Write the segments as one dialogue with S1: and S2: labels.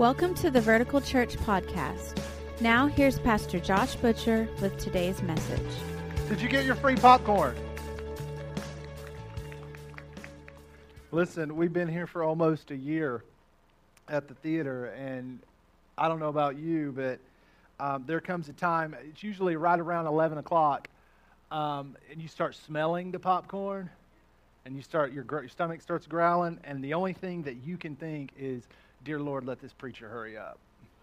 S1: Welcome to the Vertical Church podcast. Now, here's Pastor Josh Butcher with today's message.
S2: Did you get your free popcorn? Listen, we've been here for almost a year at the theater, and I don't know about you, but um, there comes a time, it's usually right around 11 o'clock, um, and you start smelling the popcorn, and you start, your, your stomach starts growling, and the only thing that you can think is, Dear Lord, let this preacher hurry up.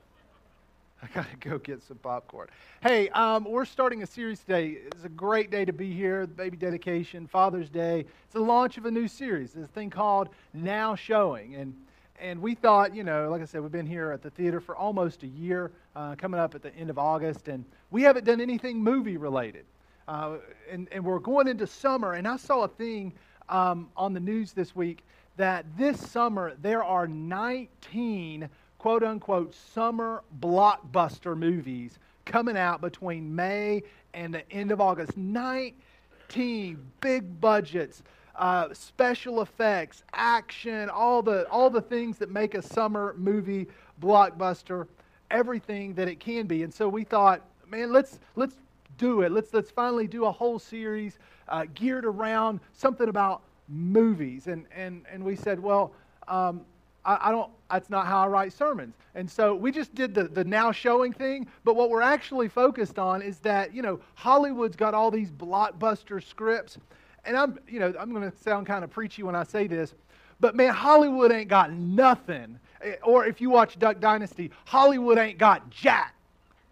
S2: I got to go get some popcorn. Hey, um, we're starting a series today. It's a great day to be here, baby dedication, Father's Day. It's the launch of a new series, this thing called Now Showing. And, and we thought, you know, like I said, we've been here at the theater for almost a year, uh, coming up at the end of August, and we haven't done anything movie related. Uh, and, and we're going into summer, and I saw a thing um, on the news this week that this summer there are 19 quote unquote summer blockbuster movies coming out between May and the end of August. 19 big budgets, uh, special effects, action, all the, all the things that make a summer movie blockbuster, everything that it can be. And so we thought, man, let's, let's do it. Let's, let's finally do a whole series uh, geared around something about movies. And, and, and we said, well, um, I, I, don't, that's not how I write sermons. And so we just did the, the now showing thing. But what we're actually focused on is that, you know, Hollywood's got all these blockbuster scripts. And I'm, you know, I'm going to sound kind of preachy when I say this. But man, Hollywood ain't got nothing. Eh, or if you watch Duck Dynasty, Hollywood ain't got jack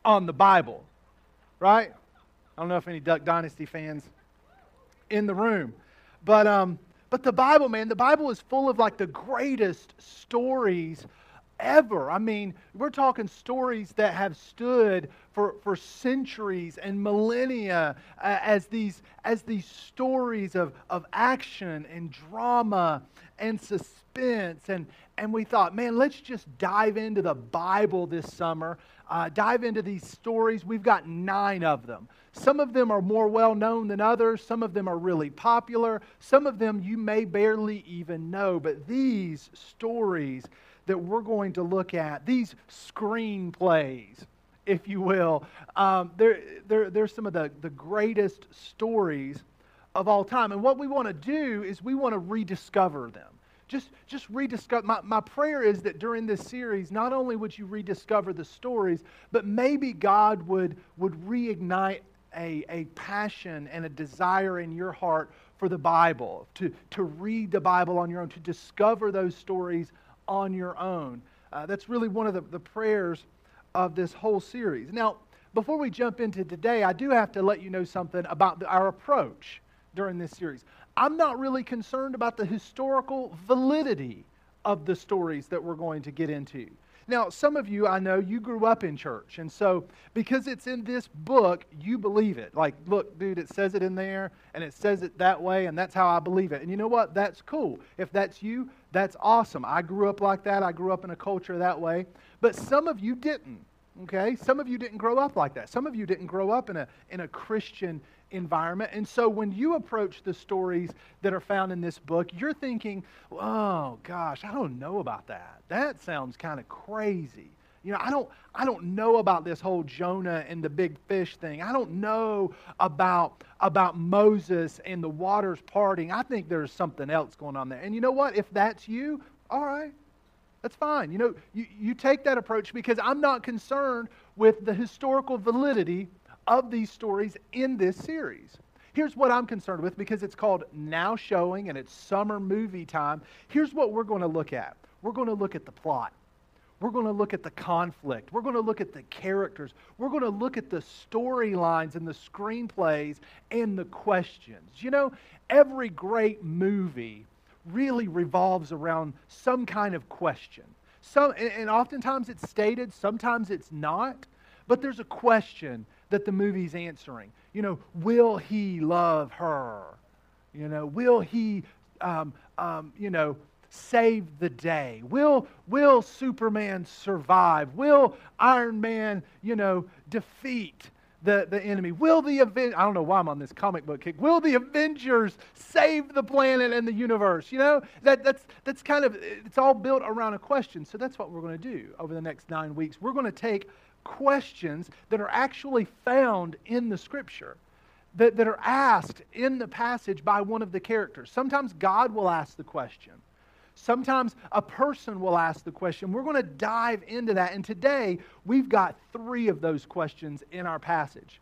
S2: on the Bible. Right? I don't know if any Duck Dynasty fans in the room. But, um, but the Bible, man, the Bible is full of like the greatest stories ever. I mean, we're talking stories that have stood for, for centuries and millennia uh, as, these, as these stories of, of action and drama and suspense. And, and we thought, man, let's just dive into the Bible this summer, uh, dive into these stories. We've got nine of them. Some of them are more well known than others. Some of them are really popular. Some of them you may barely even know. But these stories that we're going to look at, these screenplays, if you will, um, they're, they're, they're some of the, the greatest stories of all time. And what we want to do is we want to rediscover them. Just, just rediscover. My, my prayer is that during this series, not only would you rediscover the stories, but maybe God would, would reignite a, a passion and a desire in your heart for the Bible, to, to read the Bible on your own, to discover those stories on your own. Uh, that's really one of the, the prayers of this whole series. Now, before we jump into today, I do have to let you know something about the, our approach during this series. I'm not really concerned about the historical validity of the stories that we're going to get into. Now, some of you, I know, you grew up in church. And so, because it's in this book, you believe it. Like, look, dude, it says it in there, and it says it that way, and that's how I believe it. And you know what? That's cool. If that's you, that's awesome. I grew up like that. I grew up in a culture that way. But some of you didn't. Okay? Some of you didn't grow up like that. Some of you didn't grow up in a, in a Christian environment. And so when you approach the stories that are found in this book, you're thinking, oh gosh, I don't know about that. That sounds kind of crazy. You know, I don't, I don't know about this whole Jonah and the big fish thing. I don't know about, about Moses and the waters parting. I think there's something else going on there. And you know what? If that's you, all right, that's fine. You know, you, you take that approach because I'm not concerned with the historical validity of these stories in this series. Here's what I'm concerned with because it's called Now Showing and it's summer movie time. Here's what we're going to look at we're going to look at the plot. We're going to look at the conflict. We're going to look at the characters. We're going to look at the storylines and the screenplays and the questions. You know, every great movie really revolves around some kind of question. Some, and oftentimes it's stated, sometimes it's not, but there's a question that the movie's answering. You know, will he love her? You know, will he, um, um, you know, save the day? Will, will Superman survive? Will Iron Man, you know, defeat the, the enemy? Will the Aven- I don't know why I'm on this comic book kick. Will the Avengers save the planet and the universe? You know, that, that's, that's kind of, it's all built around a question. So that's what we're going to do over the next nine weeks. We're going to take questions that are actually found in the scripture. That, that are asked in the passage by one of the characters. Sometimes God will ask the question. Sometimes a person will ask the question. We're going to dive into that. And today, we've got three of those questions in our passage.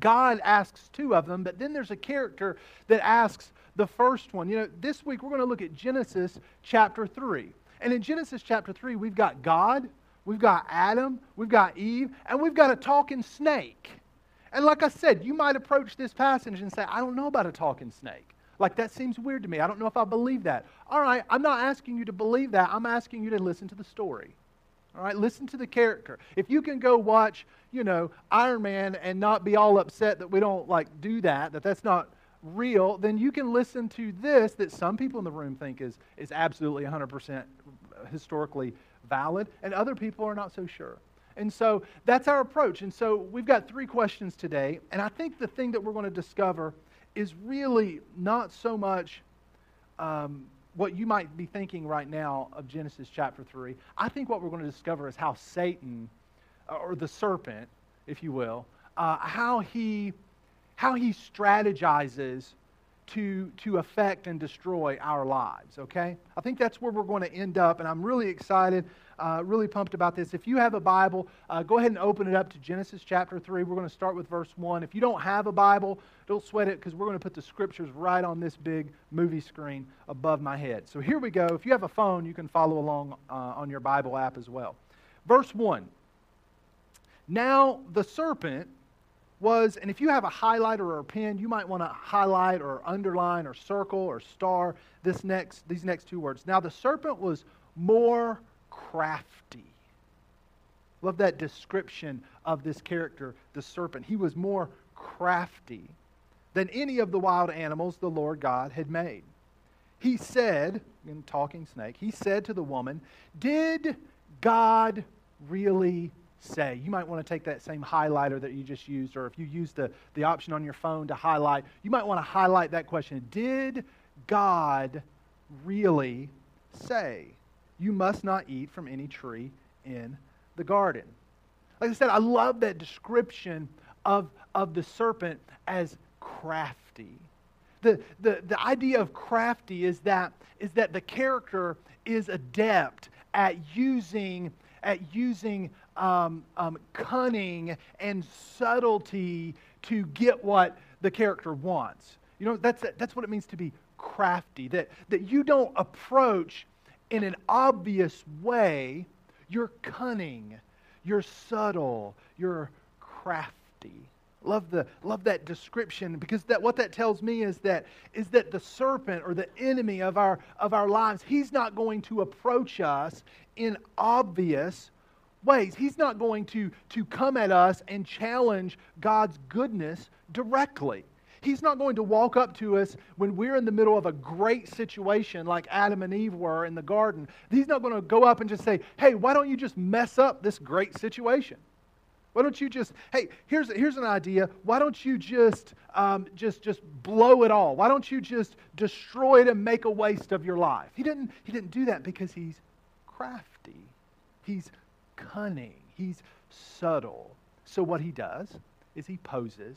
S2: God asks two of them, but then there's a character that asks the first one. You know, this week we're going to look at Genesis chapter 3. And in Genesis chapter 3, we've got God, we've got Adam, we've got Eve, and we've got a talking snake. And like I said, you might approach this passage and say, I don't know about a talking snake. Like, that seems weird to me. I don't know if I believe that. All right, I'm not asking you to believe that. I'm asking you to listen to the story. All right, listen to the character. If you can go watch, you know, Iron Man and not be all upset that we don't like do that, that that's not real, then you can listen to this that some people in the room think is, is absolutely 100% historically valid, and other people are not so sure. And so that's our approach. And so we've got three questions today, and I think the thing that we're going to discover is really not so much um, what you might be thinking right now of Genesis chapter 3. I think what we're going to discover is how Satan, uh, or the serpent, if you will, uh, how, he, how he strategizes to, to affect and destroy our lives, okay? I think that's where we're going to end up, and I'm really excited, uh, really pumped about this. If you have a Bible, uh, go ahead and open it up to Genesis chapter 3. We're going to start with verse 1. If you don't have a Bible, don't sweat it because we're going to put the scriptures right on this big movie screen above my head. So here we go. If you have a phone, you can follow along uh, on your Bible app as well. Verse 1. Now the serpent was, and if you have a highlighter or a pen, you might want to highlight or underline or circle or star this next, these next two words. Now the serpent was more crafty. Love that description of this character, the serpent. He was more crafty than any of the wild animals the Lord God had made. He said, in talking snake, he said to the woman, Did God really say? You might want to take that same highlighter that you just used, or if you use the, the option on your phone to highlight, you might want to highlight that question Did God really say? You must not eat from any tree in the garden. Like I said, I love that description of, of the serpent as crafty. The, the, the idea of crafty is that, is that the character is adept at using, at using um, um, cunning and subtlety to get what the character wants. You know, that's, that's what it means to be crafty, that, that you don't approach in an obvious way. You're cunning, you're subtle, you're crafty. Love, the, love that description because that, what that tells me is that, is that the serpent or the enemy of our, of our lives, he's not going to approach us in obvious ways. He's not going to, to come at us and challenge God's goodness directly. He's not going to walk up to us when we're in the middle of a great situation like Adam and Eve were in the garden. He's not going to go up and just say, hey, why don't you just mess up this great situation? Why don't you just, hey, here's, here's an idea. Why don't you just, um, just, just blow it all? Why don't you just destroy it and make a waste of your life? He didn't, he didn't do that because he's crafty. He's cunning. He's subtle. So what he does is he poses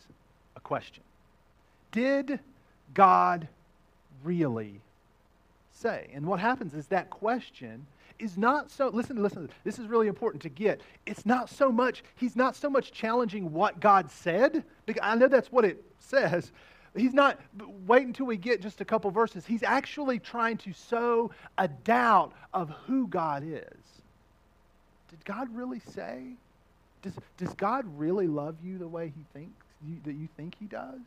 S2: a question. Did God really say? And what happens is that question is not so listen listen this is really important to get it's not so much he's not so much challenging what god said because i know that's what it says he's not wait until we get just a couple verses he's actually trying to sow a doubt of who god is did god really say does, does god really love you the way he thinks you, that you think he does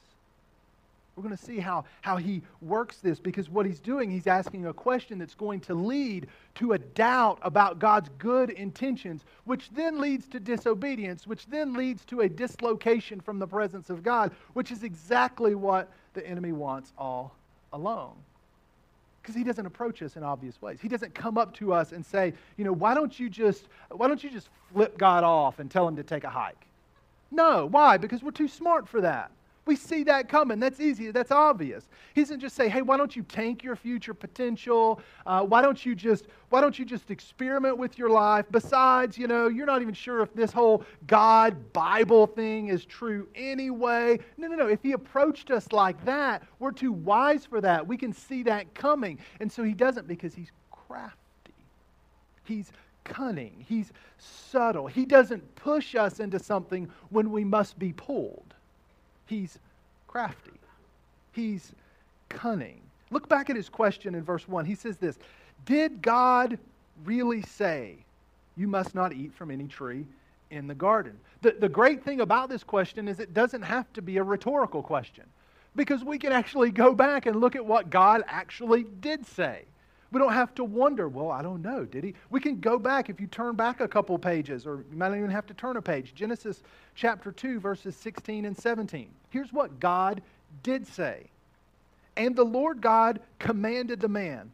S2: we're going to see how, how he works this because what he's doing, he's asking a question that's going to lead to a doubt about God's good intentions, which then leads to disobedience, which then leads to a dislocation from the presence of God, which is exactly what the enemy wants all along. Because he doesn't approach us in obvious ways. He doesn't come up to us and say, you know, why don't you just why don't you just flip God off and tell him to take a hike? No. Why? Because we're too smart for that. We see that coming. That's easy. That's obvious. He doesn't just say, "Hey, why don't you tank your future potential? Uh, why don't you just why don't you just experiment with your life? Besides, you know, you're not even sure if this whole God Bible thing is true anyway." No, no, no. If he approached us like that, we're too wise for that. We can see that coming, and so he doesn't because he's crafty. He's cunning. He's subtle. He doesn't push us into something when we must be pulled. He's crafty. He's cunning. Look back at his question in verse 1. He says this Did God really say, You must not eat from any tree in the garden? The, the great thing about this question is it doesn't have to be a rhetorical question because we can actually go back and look at what God actually did say. We don't have to wonder, well, I don't know, did he? We can go back if you turn back a couple pages, or you might not even have to turn a page. Genesis chapter 2, verses 16 and 17. Here's what God did say. And the Lord God commanded the man.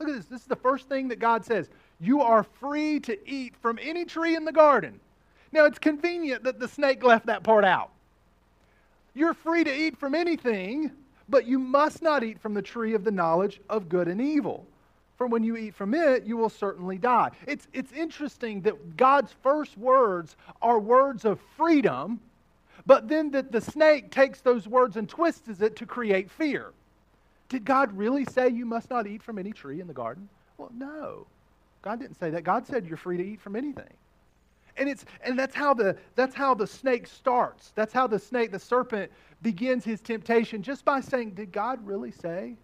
S2: Look at this. This is the first thing that God says. You are free to eat from any tree in the garden. Now, it's convenient that the snake left that part out. You're free to eat from anything, but you must not eat from the tree of the knowledge of good and evil for when you eat from it, you will certainly die. It's, it's interesting that God's first words are words of freedom, but then that the snake takes those words and twists it to create fear. Did God really say you must not eat from any tree in the garden? Well, no. God didn't say that. God said you're free to eat from anything. And it's and that's how the that's how the snake starts. That's how the snake, the serpent, begins his temptation just by saying, Did God really say?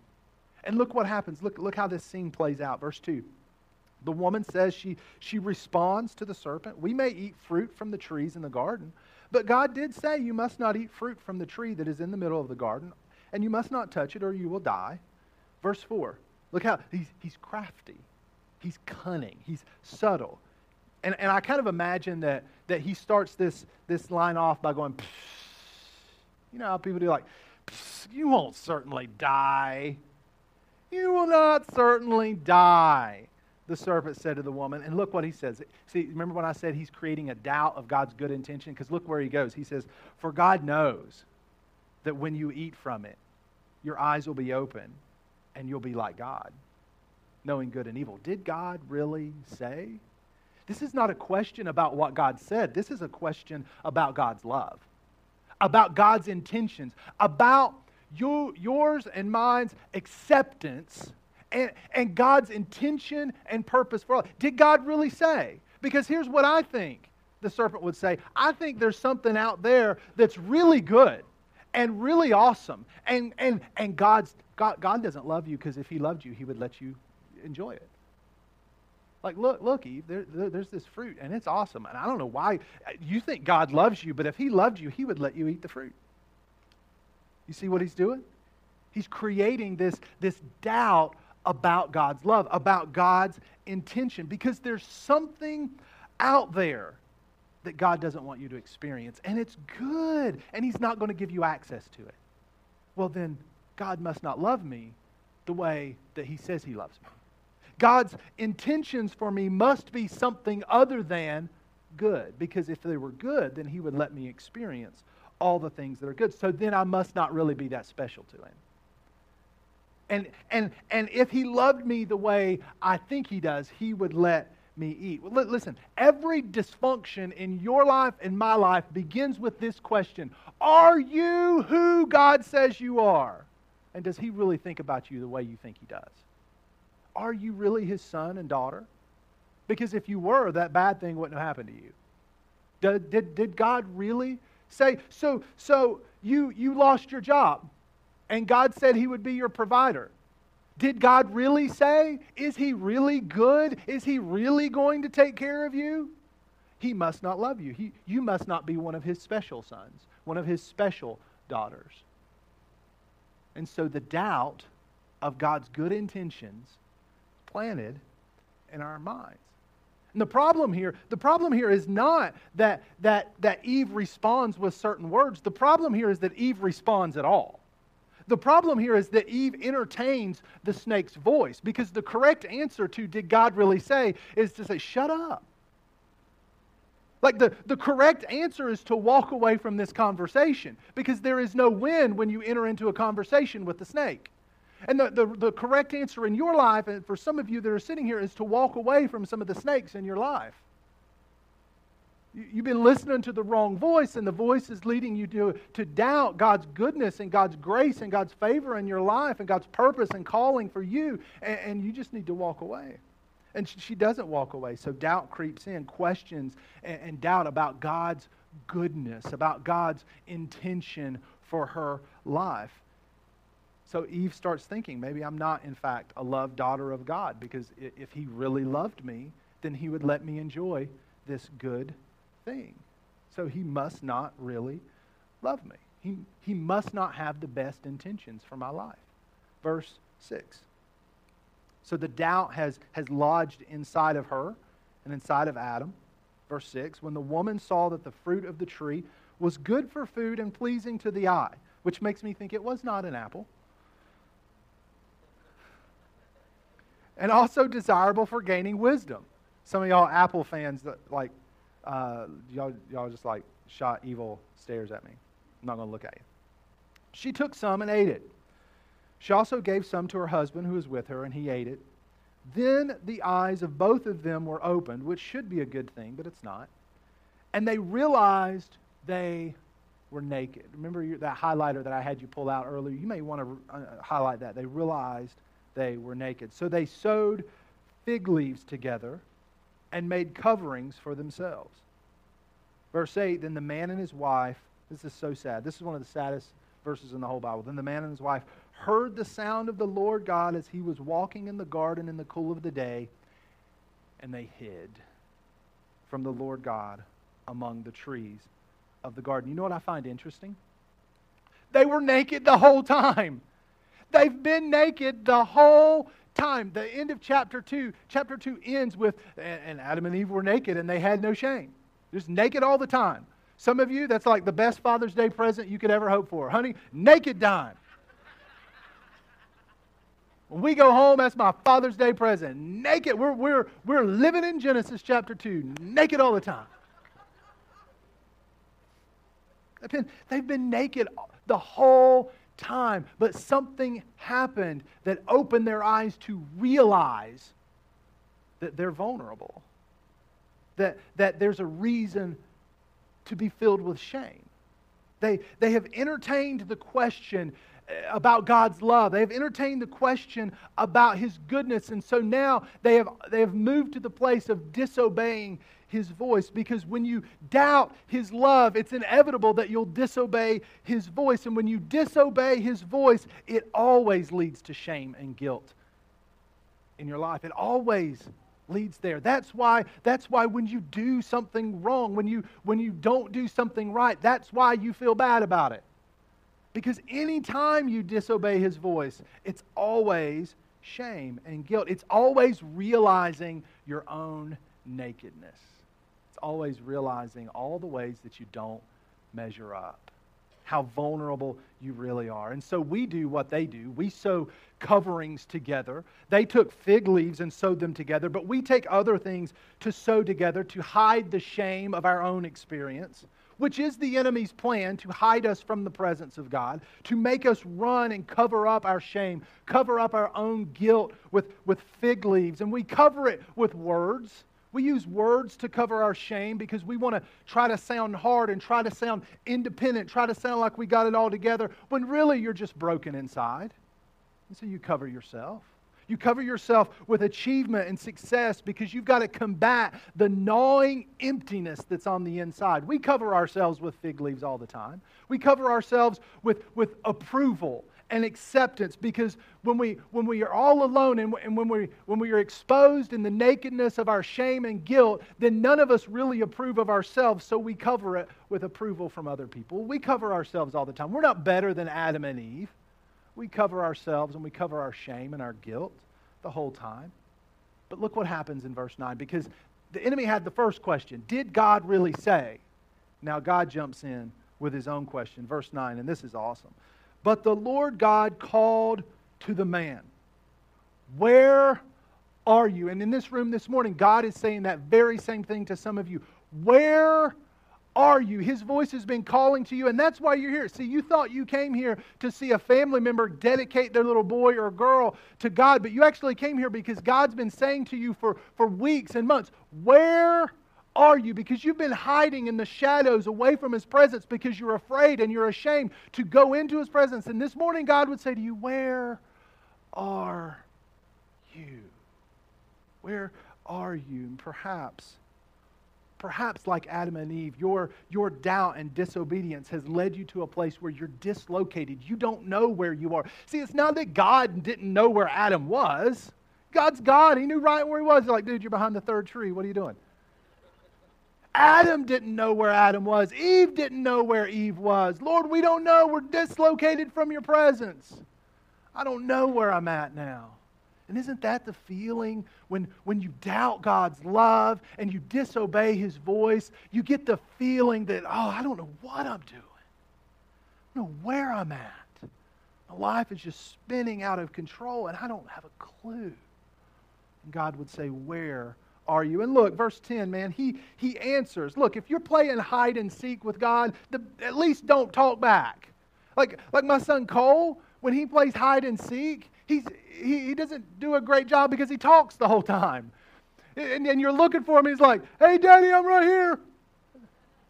S2: And look what happens. Look, look how this scene plays out. Verse 2. The woman says she, she responds to the serpent. We may eat fruit from the trees in the garden, but God did say, You must not eat fruit from the tree that is in the middle of the garden, and you must not touch it, or you will die. Verse 4. Look how he's, he's crafty, he's cunning, he's subtle. And, and I kind of imagine that, that he starts this, this line off by going, You know how people do, like, You won't certainly die. You will not certainly die, the serpent said to the woman. And look what he says. See, remember when I said he's creating a doubt of God's good intention? Because look where he goes. He says, For God knows that when you eat from it, your eyes will be open and you'll be like God, knowing good and evil. Did God really say? This is not a question about what God said. This is a question about God's love, about God's intentions, about you, yours and mine's acceptance and, and God's intention and purpose for all. Did God really say? Because here's what I think the serpent would say I think there's something out there that's really good and really awesome. And, and, and God's, God, God doesn't love you because if He loved you, He would let you enjoy it. Like, look, look, Eve, there, there, there's this fruit, and it's awesome. And I don't know why you think God loves you, but if He loved you, He would let you eat the fruit. You see what he's doing? He's creating this, this doubt about God's love, about God's intention, because there's something out there that God doesn't want you to experience, and it's good, and He's not going to give you access to it. Well, then, God must not love me the way that He says He loves me. God's intentions for me must be something other than good, because if they were good, then He would let me experience all the things that are good. So then I must not really be that special to him. And, and, and if he loved me the way I think he does, he would let me eat. Well, listen, every dysfunction in your life and my life begins with this question Are you who God says you are? And does he really think about you the way you think he does? Are you really his son and daughter? Because if you were, that bad thing wouldn't have happened to you. Did, did, did God really say, so, so you, you lost your job and God said he would be your provider. Did God really say? Is he really good? Is he really going to take care of you? He must not love you. He, you must not be one of his special sons, one of his special daughters. And so the doubt of God's good intentions planted in our minds. And the problem here, the problem here is not that, that, that Eve responds with certain words. The problem here is that Eve responds at all. The problem here is that Eve entertains the snake's voice because the correct answer to did God really say is to say, shut up. Like the, the correct answer is to walk away from this conversation because there is no win when you enter into a conversation with the snake. And the, the, the correct answer in your life, and for some of you that are sitting here, is to walk away from some of the snakes in your life. You've been listening to the wrong voice, and the voice is leading you to, to doubt God's goodness and God's grace and God's favor in your life and God's purpose and calling for you, and, and you just need to walk away. And she doesn't walk away. So doubt creeps in, questions and, and doubt about God's goodness, about God's intention for her life. So Eve starts thinking, maybe I'm not, in fact, a loved daughter of God, because if he really loved me, then he would let me enjoy this good thing. So he must not really love me. He, he must not have the best intentions for my life. Verse 6. So the doubt has, has lodged inside of her and inside of Adam. Verse 6 When the woman saw that the fruit of the tree was good for food and pleasing to the eye, which makes me think it was not an apple, and also desirable for gaining wisdom. Some of y'all Apple fans that like uh, y'all, y'all just like shot evil stares at me. I'm not going to look at you. She took some and ate it. She also gave some to her husband who was with her, and he ate it. Then the eyes of both of them were opened, which should be a good thing, but it's not. And they realized they were naked. Remember that highlighter that I had you pull out earlier? You may want to uh, highlight that. They realized they were naked. So they sewed fig leaves together and made coverings for themselves. Verse 8 Then the man and his wife, this is so sad. This is one of the saddest verses in the whole Bible. Then the man and his wife heard the sound of the Lord God as he was walking in the garden in the cool of the day, and they hid from the Lord God among the trees of the garden. You know what I find interesting? They were naked the whole time. They've been naked the whole time. The end of chapter 2, chapter 2 ends with, and Adam and Eve were naked and they had no shame. Just naked all the time. Some of you, that's like the best Father's Day present you could ever hope for. Honey, naked time. When we go home, that's my Father's Day present. Naked. We're, we're, we're living in Genesis chapter 2, naked all the time. They've been, they've been naked the whole time. But something happened that opened their eyes to realize that they're vulnerable, that, that there's a reason to be filled with shame. They, they have entertained the question uh, about God's love. They have entertained the question about His goodness. And so now they have, they have moved to the place of disobeying His voice because when you doubt His love, it's inevitable that you'll disobey His voice. And when you disobey His voice, it always leads to shame and guilt in your life. It always leads there. That's why, that's why when you do something wrong, when you, when you don't do something right, that's why you feel bad about it. Because anytime you disobey his voice, it's always shame and guilt. It's always realizing your own nakedness. It's always realizing all the ways that you don't measure up, how vulnerable you really are. And so we do what they do. We sew coverings together. They took fig leaves and sewed them together, but we take other things to sew together to hide the shame of our own experience which is the enemy's plan to hide us from the presence of God, to make us run and cover up our shame, cover up our own guilt with, with fig leaves. And we cover it with words. We use words to cover our shame because we want to try to sound hard and try to sound independent, try to sound like we got it all together, when really you're just broken inside. And so you cover yourself. You cover yourself with achievement and success because you've got to combat the gnawing emptiness that's on the inside. We cover ourselves with fig leaves all the time. We cover ourselves with, with approval and acceptance because when we, when we are all alone and, and when, we, when we are exposed in the nakedness of our shame and guilt, then none of us really approve of ourselves, so we cover it with approval from other people. We cover ourselves all the time. We're not better than Adam and Eve we cover ourselves and we cover our shame and our guilt the whole time. But look what happens in verse 9 because the enemy had the first question Did God really say? Now God jumps in with his own question. Verse 9, and this is awesome. But the Lord God called to the man, Where are you? And in this room this morning, God is saying that very same thing to some of you. Where are you? His voice has been calling to you, and that's why you're here. See, you thought you came here to see a family member dedicate their little boy or girl to God, but you actually came here because God's been saying to you for, for weeks and months, Where are you? Because you've been hiding in the shadows away from His presence because you're afraid and you're ashamed to go into His presence. And this morning, God would say to you, Where are you? Where are you? And perhaps perhaps like Adam and Eve, your, your doubt and disobedience has led you to a place where you're dislocated. You don't know where you are. See, it's not that God didn't know where Adam was. God's God. He knew right where he was. He's like, dude, you're behind the third tree. What are you doing? Adam didn't know where Adam was. Eve didn't know where Eve was. Lord, we don't know. We're dislocated from your presence. I don't know where I'm at now. And isn't that the feeling when, when you doubt God's love and you disobey His voice? You get the feeling that, oh, I don't know what I'm doing. I don't know where I'm at. My life is just spinning out of control and I don't have a clue. And God would say, Where are you? And look, verse 10, man, he, he answers. Look, if you're playing hide and seek with God, the, at least don't talk back. Like, like my son Cole, when he plays hide and seek, he's, he, he doesn't do a great job because he talks the whole time. And, and you're looking for him, he's like, hey, daddy, I'm right here.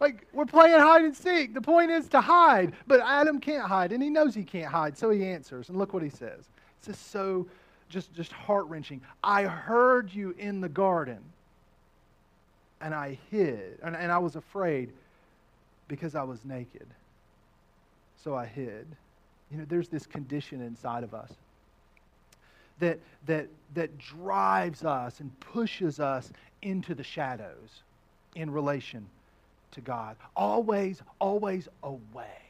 S2: Like, we're playing hide and seek. The point is to hide. But Adam can't hide, and he knows he can't hide, so he answers. And look what he says. It's just so just, just heart wrenching. I heard you in the garden, and I hid, and, and I was afraid because I was naked. So I hid. You know, there's this condition inside of us that, that, that drives us and pushes us into the shadows in relation to God. Always, always away.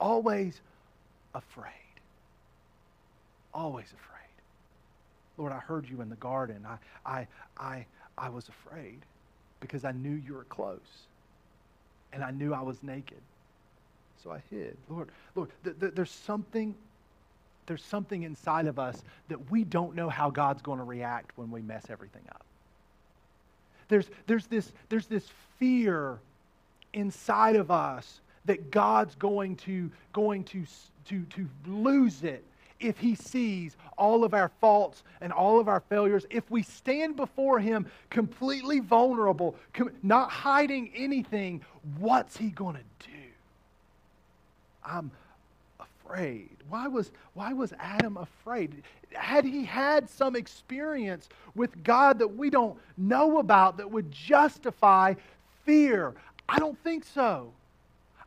S2: Always afraid. Always afraid. Lord, I heard you in the garden. I, I, I, I was afraid because I knew you were close. And I knew I was naked. So I hid. Lord, Lord, th- th- there's something there's something inside of us that we don't know how God's going to react when we mess everything up. There's, there's, this, there's this fear inside of us that God's going to, going to, to, to lose it if he sees all of our faults and all of our failures, if we stand before him completely vulnerable, com- not hiding anything, what's he going to do? I'm afraid. Why was, why was Adam afraid? Had he had some experience with God that we don't know about that would justify fear? I don't think so.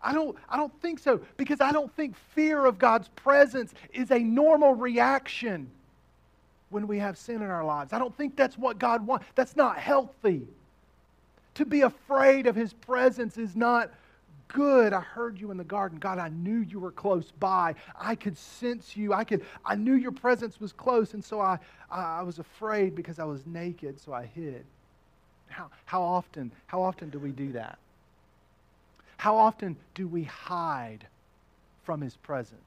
S2: I don't, I don't think so because I don't think fear of God's presence is a normal reaction when we have sin in our lives. I don't think that's what God wants. That's not healthy. To be afraid of His presence is not good. I heard you in the garden. God, I knew you were close by. I could sense you. I could I knew your presence was close, and so I, I, was afraid because I was naked, so I hid. How, how often, how often do we do that? How often do we hide from his presence?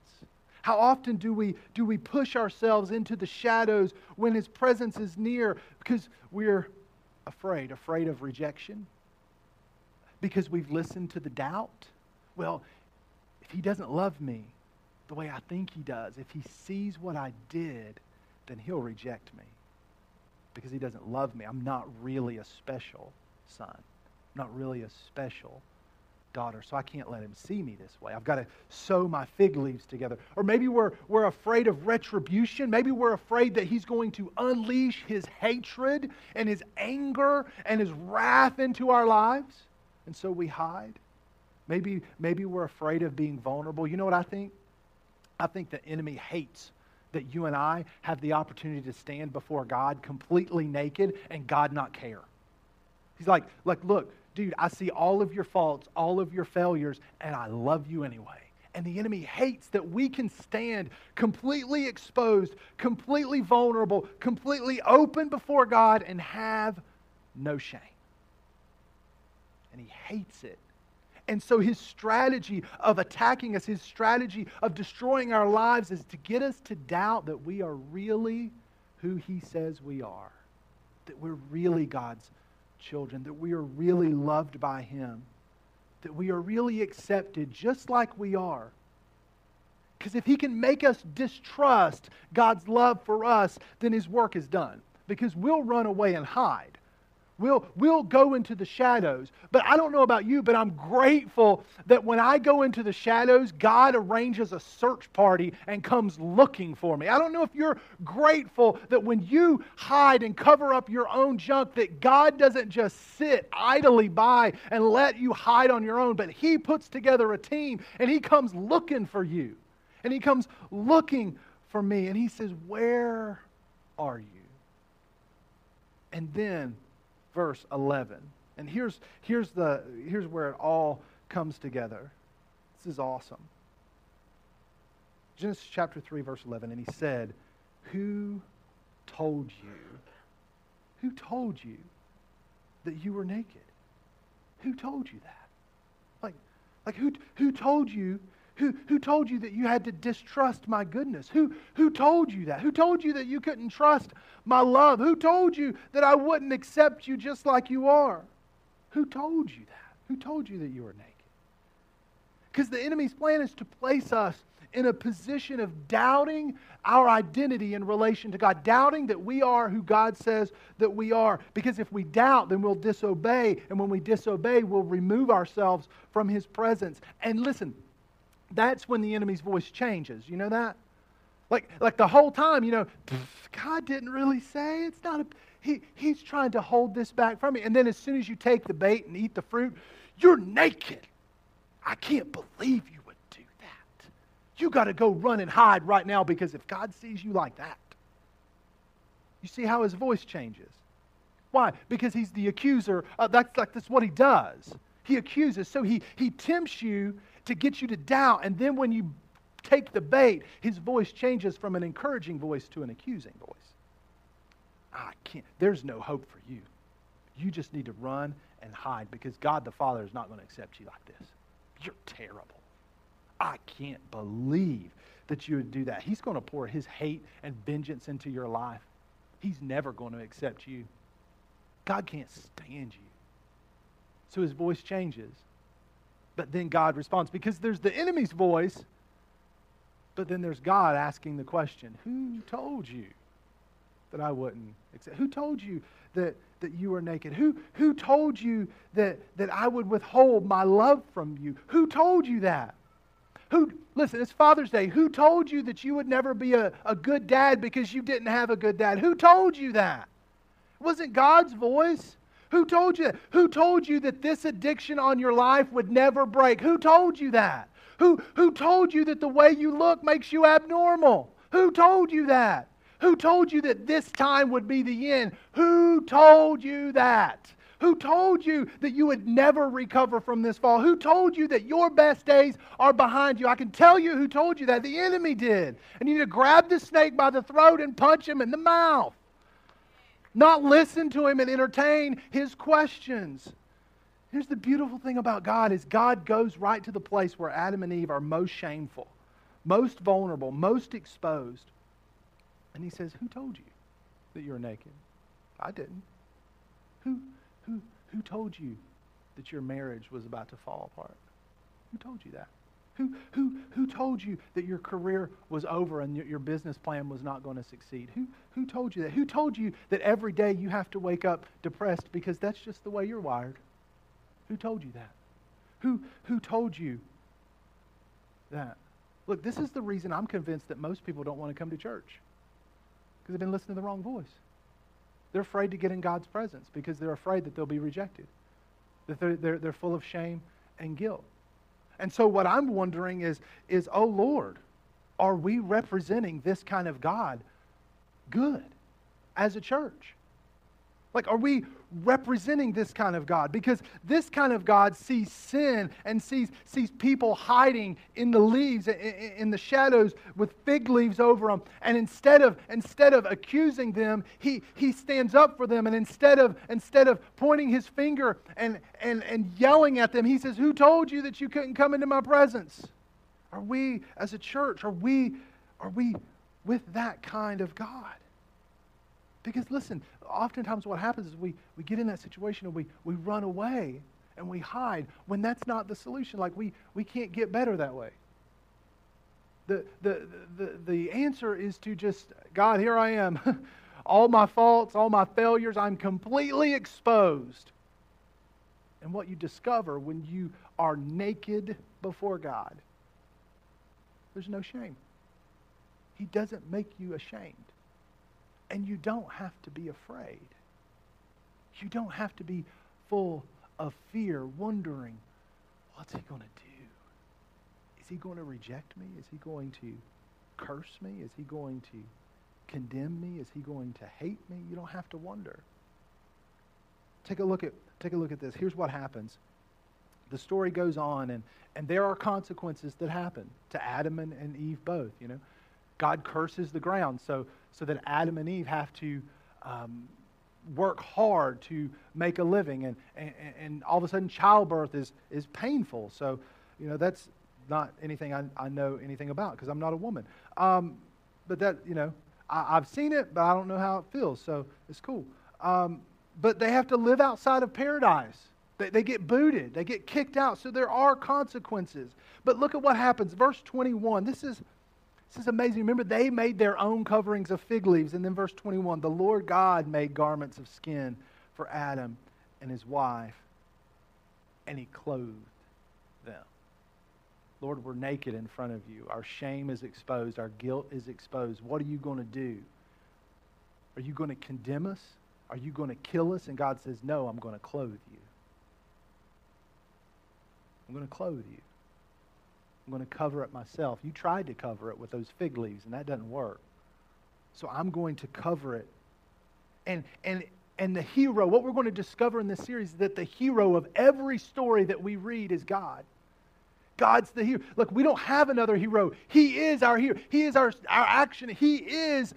S2: How often do we, do we push ourselves into the shadows when his presence is near because we're afraid, afraid of rejection, because we've listened to the doubt. Well, if he doesn't love me the way I think he does, if he sees what I did, then he'll reject me because he doesn't love me. I'm not really a special son, I'm not really a special daughter, so I can't let him see me this way. I've got to sew my fig leaves together. Or maybe we're, we're afraid of retribution. Maybe we're afraid that he's going to unleash his hatred and his anger and his wrath into our lives and so we hide. Maybe, maybe we're afraid of being vulnerable. You know what I think? I think the enemy hates that you and I have the opportunity to stand before God completely naked and God not care. He's like, like, look, dude, I see all of your faults, all of your failures, and I love you anyway. And the enemy hates that we can stand completely exposed, completely vulnerable, completely open before God and have no shame and he hates it. And so his strategy of attacking us, his strategy of destroying our lives is to get us to doubt that we are really who he says we are, that we're really God's children, that we are really loved by Him, that we are really accepted just like we are. Because if He can make us distrust God's love for us, then His work is done. Because we'll run away and hide. We'll, we'll go into the shadows. But I don't know about you, but I'm grateful that when I go into the shadows, God arranges a search party and comes looking for me. I don't know if you're grateful that when you hide and cover up your own junk, that God doesn't just sit idly by and let you hide on your own, but He puts together a team and He comes looking for you. And He comes looking for me and He says, Where are you? And then verse 11. And here's, here's, the, here's where it all comes together. This is awesome. Genesis chapter 3, verse 11. And he said, Who told you? Who told you that you were naked? Who told you that? Like, like who, who told you who, who told you that you had to distrust my goodness? Who, who told you that? Who told you that you couldn't trust my love? Who told you that I wouldn't accept you just like you are? Who told you that? Who told you that you were naked? Because the enemy's plan is to place us in a position of doubting our identity in relation to God, doubting that we are who God says that we are. Because if we doubt, then we'll disobey. And when we disobey, we'll remove ourselves from His presence. And listen, that's when the enemy's voice changes. You know that? Like, like the whole time, you know, God didn't really say. It's not a, he, he's trying to hold this back from me. And then as soon as you take the bait and eat the fruit, you're naked. I can't believe you would do that. You got to go run and hide right now because if God sees you like that, you see how his voice changes. Why? Because he's the accuser. Uh, that's like that's what he does. He accuses. So he, he tempts you to get you to doubt. And then when you take the bait, his voice changes from an encouraging voice to an accusing voice. I can't, there's no hope for you. You just need to run and hide because God the Father is not going to accept you like this. You're terrible. I can't believe that you would do that. He's going to pour his hate and vengeance into your life. He's never going to accept you. God can't stand you. So his voice changes. But then God responds because there's the enemy's voice, but then there's God asking the question Who told you that I wouldn't accept? Who told you that, that you were naked? Who, who told you that, that I would withhold my love from you? Who told you that? Who, listen, it's Father's Day. Who told you that you would never be a, a good dad because you didn't have a good dad? Who told you that? Wasn't God's voice. Who told you that? Who told you that this addiction on your life would never break? Who told you that? Who, who told you that the way you look makes you abnormal? Who told you that? Who told you that this time would be the end? Who told you that? Who told you that you would never recover from this fall? Who told you that your best days are behind you? I can tell you who told you that. The enemy did. And you need to grab the snake by the throat and punch him in the mouth not listen to him and entertain his questions. Here's the beautiful thing about God is God goes right to the place where Adam and Eve are most shameful, most vulnerable, most exposed. And he says, "Who told you that you were naked?" I didn't. Who who who told you that your marriage was about to fall apart? Who told you that? Who, who, who told you that your career was over and your, business plan was not going to succeed? Who, who told you that? Who told you that every day you have to wake up depressed because that's just the way you're wired? Who told you that? Who, who told you that? Look, this is the reason I'm convinced that most people don't want to come to church because they've been listening to the wrong voice. They're afraid to get in God's presence because they're afraid that they'll be rejected, that they're, they're, they're full of shame and guilt. And so what I'm wondering is, is oh Lord, are we representing this kind of God good as a church? Like, are we representing this kind of God? Because this kind of God sees sin and sees, sees people hiding in the leaves, in, the shadows with fig leaves over them. And instead of, instead of accusing them, he, he stands up for them. And instead of, instead of pointing his finger and, and, and yelling at them, he says, Who told you that you couldn't come into my presence? Are we, as a church, are we, are we with that kind of God? Because listen, oftentimes what happens is we, we get in that situation and we, we run away and we hide when that's not the solution. Like we, we can't get better that way. The, the, the, the answer is to just, God, here I am. all my faults, all my failures, I'm completely exposed. And what you discover when you are naked before God, there's no shame. He doesn't make you ashamed. And you don't have to be afraid. You don't have to be full of fear, wondering, what's he going to do? Is he going to reject me? Is he going to curse me? Is he going to condemn me? Is he going to hate me? You don't have to wonder. Take a look at, take a look at this. Here's what happens. The story goes on, and, and there are consequences that happen to Adam and, and Eve both, you know. God curses the ground so, so that Adam and Eve have to um, work hard to make a living. And, and, and all of a sudden, childbirth is, is painful. So, you know, that's not anything I, I know anything about because I'm not a woman. Um, but that, you know, I, have seen it, but I don't know how it feels. So it's cool. Um, but they have to live outside of paradise. They, they get booted, they get kicked out. So there are consequences. But look at what happens. Verse 21. This is this is amazing. Remember, they made their own coverings of fig leaves. And then verse 21 the Lord God made garments of skin for Adam and his wife, and he clothed them. Lord, we're naked in front of you. Our shame is exposed, our guilt is exposed. What are you going to do? Are you going to condemn us? Are you going to kill us? And God says, No, I'm going to clothe you. I'm going to clothe you. I'm going to cover it myself. You tried to cover it with those fig leaves, and that doesn't work. So I'm going to cover it. And, and, and the hero, what we're going to discover in this series is that the hero of every story that we read is God. God's the hero. Look, we don't have another hero. He is our hero. He is our, our action. He is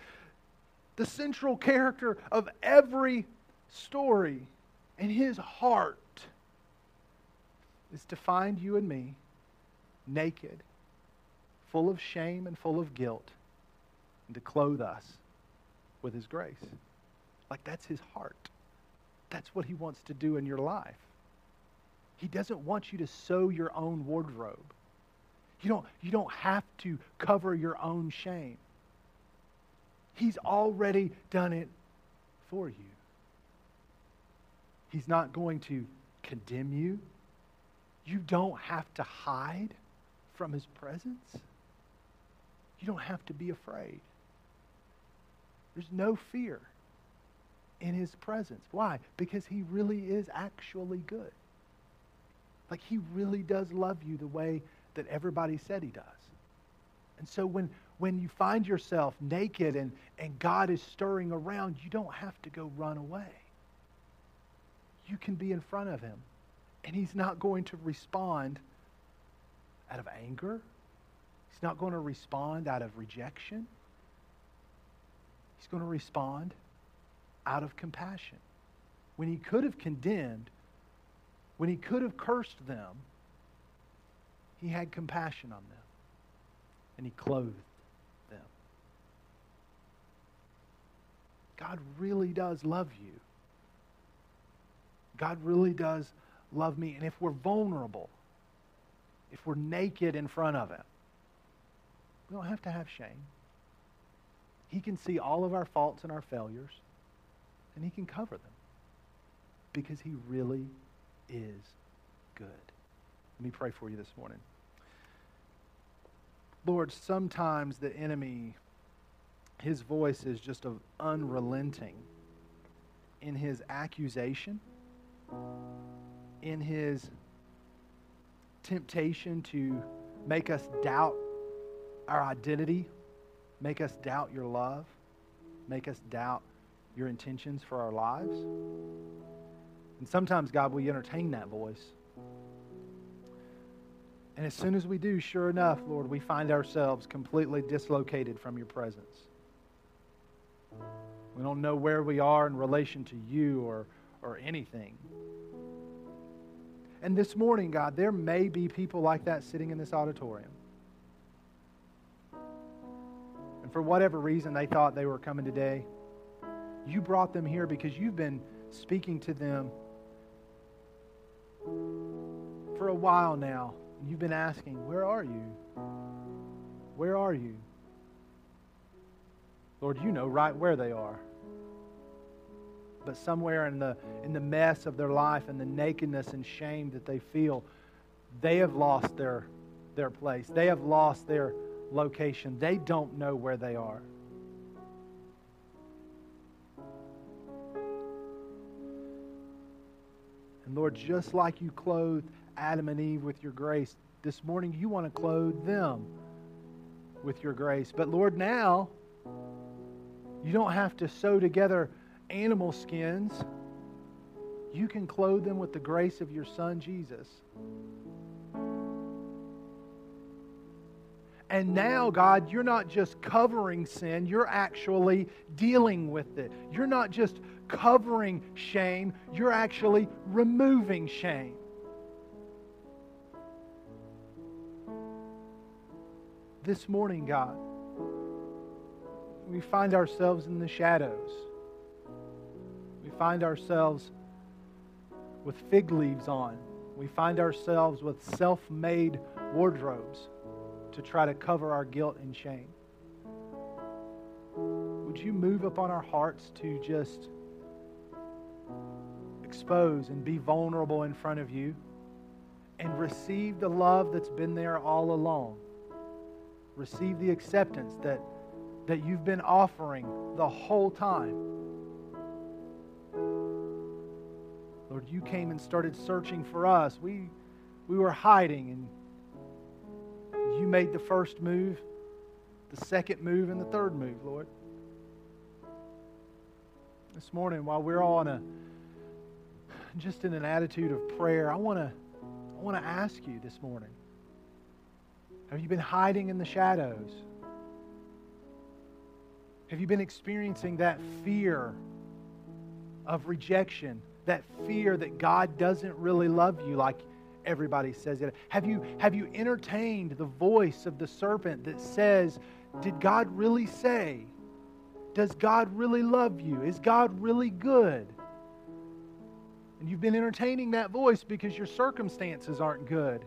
S2: the central character of every story. And his heart is to find you and me naked, full of shame and full of guilt, and to clothe us with His grace. Like that's His heart. That's what He wants to do in your life. He doesn't want you to sew your own wardrobe. You don't, you don't have to cover your own shame. He's already done it for you. He's not going to condemn you. You don't have to hide from his presence, you don't have to be afraid. There's no fear in his presence. Why? Because he really is actually good. Like he really does love you the way that everybody said he does. And so when, when you find yourself naked and, and God is stirring around, you don't have to go run away. You can be in front of him, and he's not going to respond out of anger. He's not going to respond out of rejection. He's going to respond out of compassion. When he could have condemned, when he could have cursed them, he had compassion on them and he clothed them. God really does love you. God really does love me. And if we're vulnerable, if we're naked in front of Him. We don't have to have shame. He can see all of our faults and our failures, and He can cover them because He really is good. Let me pray for you this morning. Lord, sometimes the enemy, his voice is just of unrelenting in his accusation, in his temptation to make us doubt our identity, make us doubt your love, make us doubt your intentions for our lives. And sometimes, God, we entertain that voice. And as soon as we do, sure enough, Lord, we find ourselves completely dislocated from your presence. We don't know where we are in relation to you or, or anything. And this morning, God, there may be people like that sitting in this auditorium. And for whatever reason, they thought they were coming today. You brought them here because you've been speaking to them for a while now. You've been asking, Where are you? Where are you? Lord, you know right where they are. But somewhere in the, in the mess of their life and the nakedness and shame that they feel, they have lost their, their place. They have lost their location. They don't know where they are. And Lord, just like you clothed Adam and Eve with your grace, this morning you want to clothe them with your grace. But Lord, now you don't have to sew together animal skins. You can clothe them with the grace of your Son, Jesus. And now, God, you're not just covering sin, you're actually dealing with it. You're not just covering shame, you're actually removing shame. This morning, God, we find ourselves in the shadows. We find ourselves with fig leaves on. We find ourselves with self made wardrobes to try to cover our guilt and shame. Would you move upon our hearts to just expose and be vulnerable in front of you and receive the love that's been there all along? Receive the acceptance that, that you've been offering the whole time. Lord, you came and started searching for us. We, we were hiding and you made the first move, the second move, and the third move, Lord. This morning, while we're all in a just in an attitude of prayer, I want to I want to ask you this morning. Have you been hiding in the shadows? Have you been experiencing that fear of rejection, that fear that God doesn't really love you like everybody says it. Have you, have you entertained the voice of the serpent that says, Did God really say? Does God really love you? Is God really good? And you've been entertaining that voice because your circumstances aren't good.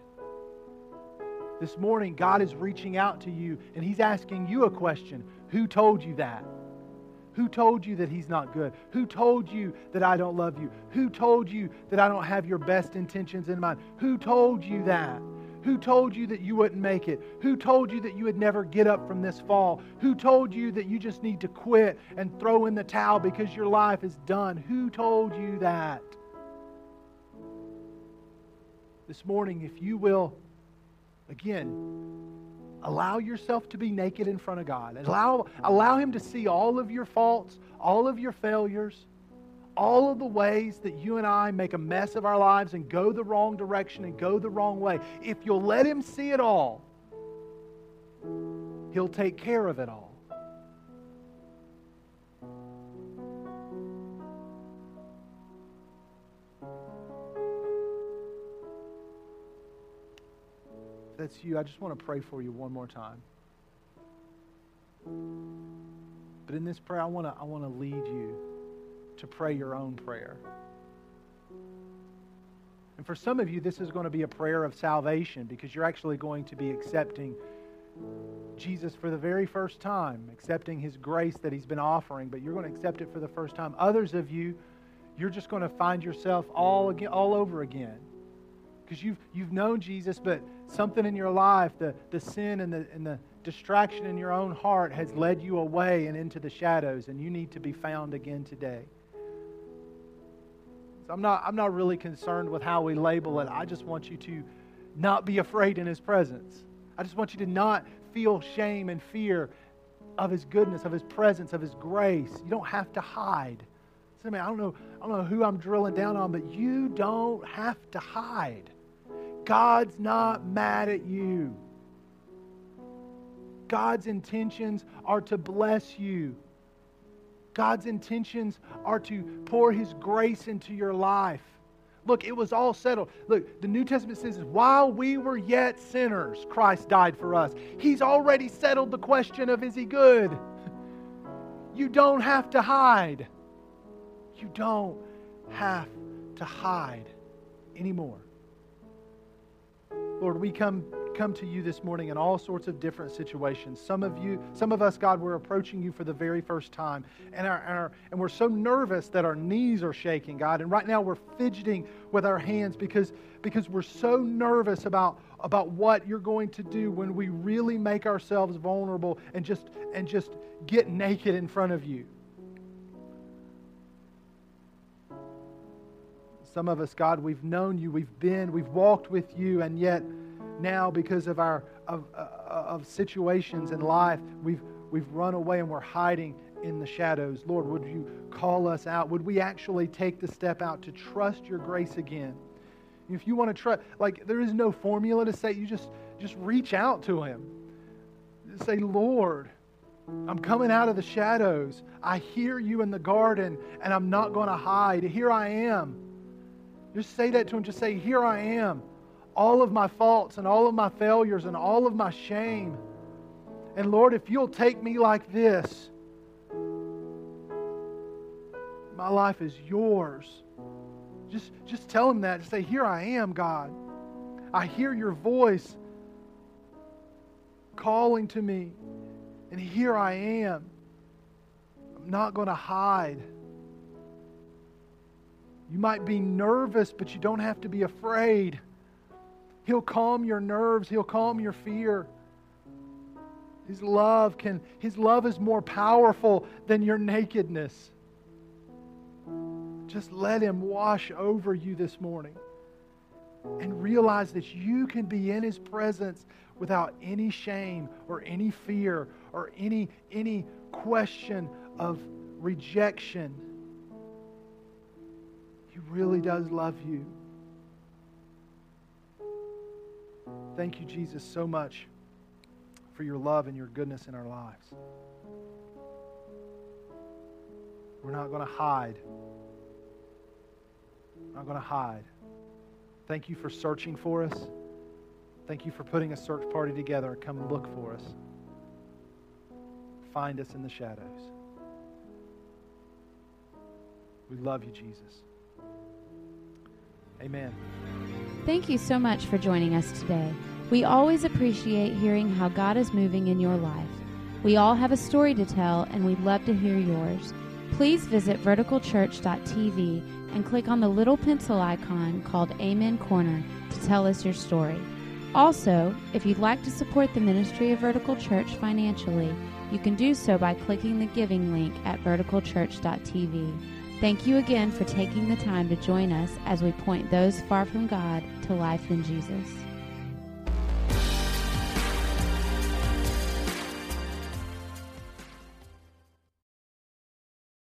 S2: This morning, God is reaching out to you and He's asking you a question Who told you that? Who told you that He's not good? Who told you that I don't love you? Who told you that I don't have your best intentions in mind? Who told you that? Who told you that you wouldn't make it? Who told you that you would never get up from this fall? Who told you that you just need to quit and throw in the towel because your life is done? Who told you that? This morning, if you will, again, Allow yourself to be naked in front of God. Allow, allow Him to see all of your faults, all of your failures, all of the ways that you and I make a mess of our lives and go the wrong direction and go the wrong way. If you'll let Him see it all, He'll take care of it all. That's you, I just want to pray for you one more time. But in this prayer, I want to, I want to lead you to pray your own prayer. And for some of you, this is going to be a prayer of salvation because you're actually going to be accepting Jesus for the very first time, accepting his grace that he's been offering, but you're going to accept it for the first time. Others of you, you're just going to find yourself all again, all over again because you've, you've known Jesus, but something in your life, the, the sin and the, and the distraction in your own heart has led you away and into the shadows, and you need to be found again today. So I'm not, I'm not really concerned with how we label it. I just want you to not be afraid in His presence. I just want you to not feel shame and fear of His goodness, of His presence, of His grace. You don't have to hide. I mean, I don't know, I don't know who I'm drilling down on, but you don't have to hide. God's not mad at you. God's intentions are to bless you. God's intentions are to pour His grace into your life. Look, it was all settled. Look, the New Testament says, while we were yet sinners, Christ died for us. He's already settled the question of is He good? You don't have to hide. You don't have to hide anymore. Lord, we come come to you this morning in all sorts of different situations. Some of you, some of us, God, we're approaching you for the very first time. And, our, our, and we're so nervous that our knees are shaking, God. And right now we're fidgeting with our hands because, because we're so nervous about, about what you're going to do when we really make ourselves vulnerable and just, and just get naked in front of you. Some of us, God, we've known you, we've been, we've walked with you, and yet now, because of our of, uh, of situations in life, we've we've run away and we're hiding in the shadows. Lord, would you call us out? Would we actually take the step out to trust your grace again? If you want to trust, like there is no formula to say, you just just reach out to him. Say, Lord, I'm coming out of the shadows. I hear you in the garden, and I'm not going to hide. Here I am. Just say that to him. Just say, Here I am. All of my faults and all of my failures and all of my shame. And Lord, if you'll take me like this, my life is yours. Just, just tell him that. Just say, Here I am, God. I hear your voice calling to me, and here I am. I'm not going to hide. You might be nervous, but you don't have to be afraid. He'll calm your nerves, He'll calm your fear. His love can his love is more powerful than your nakedness. Just let him wash over you this morning. And realize that you can be in his presence without any shame or any fear or any any question of rejection. He really does love you. Thank you, Jesus, so much for your love and your goodness in our lives. We're not going to hide. We're not going to hide. Thank you for searching for us. Thank you for putting a search party together come look for us. Find us in the shadows. We love you, Jesus. Amen.
S1: Thank you so much for joining us today. We always appreciate hearing how God is moving in your life. We all have a story to tell, and we'd love to hear yours. Please visit verticalchurch.tv and click on the little pencil icon called Amen Corner to tell us your story. Also, if you'd like to support the ministry of Vertical Church financially, you can do so by clicking the giving link at verticalchurch.tv. Thank you again for taking the time to join us as we point those far from God to life in Jesus.